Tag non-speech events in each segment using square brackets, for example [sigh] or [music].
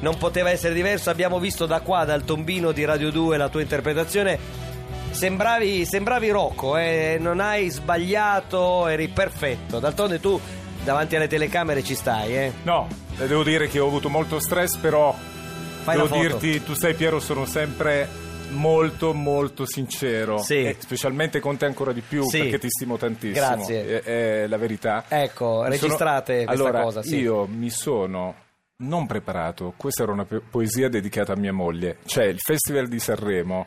non poteva essere diverso. Abbiamo visto da qua, dal tombino di Radio 2, la tua interpretazione. Sembravi, sembravi Rocco, eh? non hai sbagliato, eri perfetto. D'altronde tu davanti alle telecamere ci stai, eh? No, devo dire che ho avuto molto stress, però Fai devo dirti, tu sai Piero, sono sempre molto molto sincero Sì. specialmente con te ancora di più Sì. perché ti stimo tantissimo Grazie. è, è la verità Ecco, registrate questa allora, cosa, sì. io mi sono non preparato questa era una po- poesia dedicata a mia moglie cioè il festival di Sanremo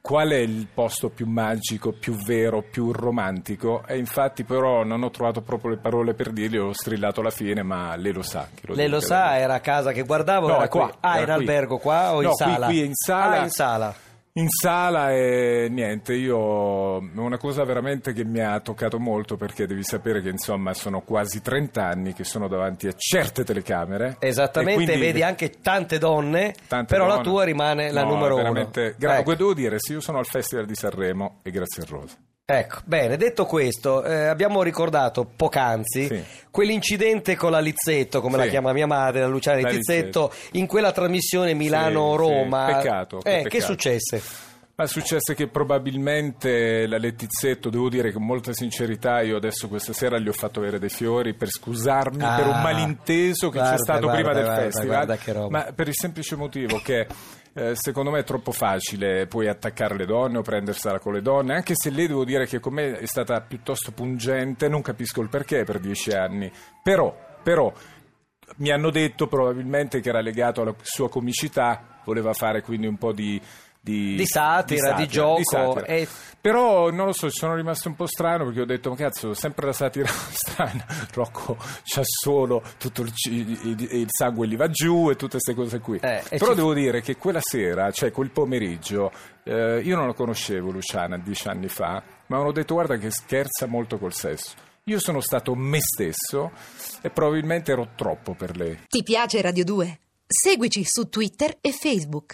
Qual è il posto più magico, più vero, più romantico? E infatti però non ho trovato proprio le parole per dirgli, ho strillato alla fine, ma lei lo sa. che Lei lo sa, era a casa che guardavo, No, era qua, qui. Ah, era in qui. albergo qua o in No, qui- sala? qui in sala. Ah, in sala. In sala e niente, io è una cosa veramente che mi ha toccato molto perché devi sapere che insomma sono quasi 30 anni che sono davanti a certe telecamere. Esattamente, e quindi- vedi anche tante donne, Tante però la donne. tua rimane la No, numero veramente, uno. gra- Ecco. Devo dire, se io sono al Festival di Sanremo è grazie a Rosa. Ecco, bene, detto questo, eh, abbiamo ricordato poc'anzi Sì. quell'incidente con la Lizzetto, come Sì. la chiama mia madre, la Luciana La Lizzetto, in quella trasmissione Milano-Roma. sì, peccato, che Eh, che peccato. successe? Ma è successo che probabilmente la Lettizzetto, devo dire con molta sincerità, io adesso questa sera gli ho fatto avere dei fiori per scusarmi Ah, per un malinteso che guarda, c'è stato guarda, prima del guarda, festival. che roba. Ma per il semplice motivo che eh, secondo me è troppo facile poi attaccare le donne o prendersela con le donne, anche se lei devo dire che con me è stata piuttosto pungente, non capisco il perché per dieci anni. Però, però mi hanno detto probabilmente che era legato alla sua comicità, voleva fare quindi un po' di... Di, Di satira, di gioco, satira. e- Però non lo so, sono rimasto un po' strano perché ho detto, ma cazzo, sempre la satira [laughs] strana. Rocco c'ha solo tutto il, il- il sangue gli va giù e tutte queste cose qui. Eh, Però ci- devo dire che quella sera, cioè quel pomeriggio, eh, io non la conoscevo Luciana dieci anni fa, ma mi hanno detto guarda che scherza molto col sesso. Io sono stato me stesso e probabilmente ero troppo per lei. Ti piace Radio 2? Seguici su Twitter e Facebook.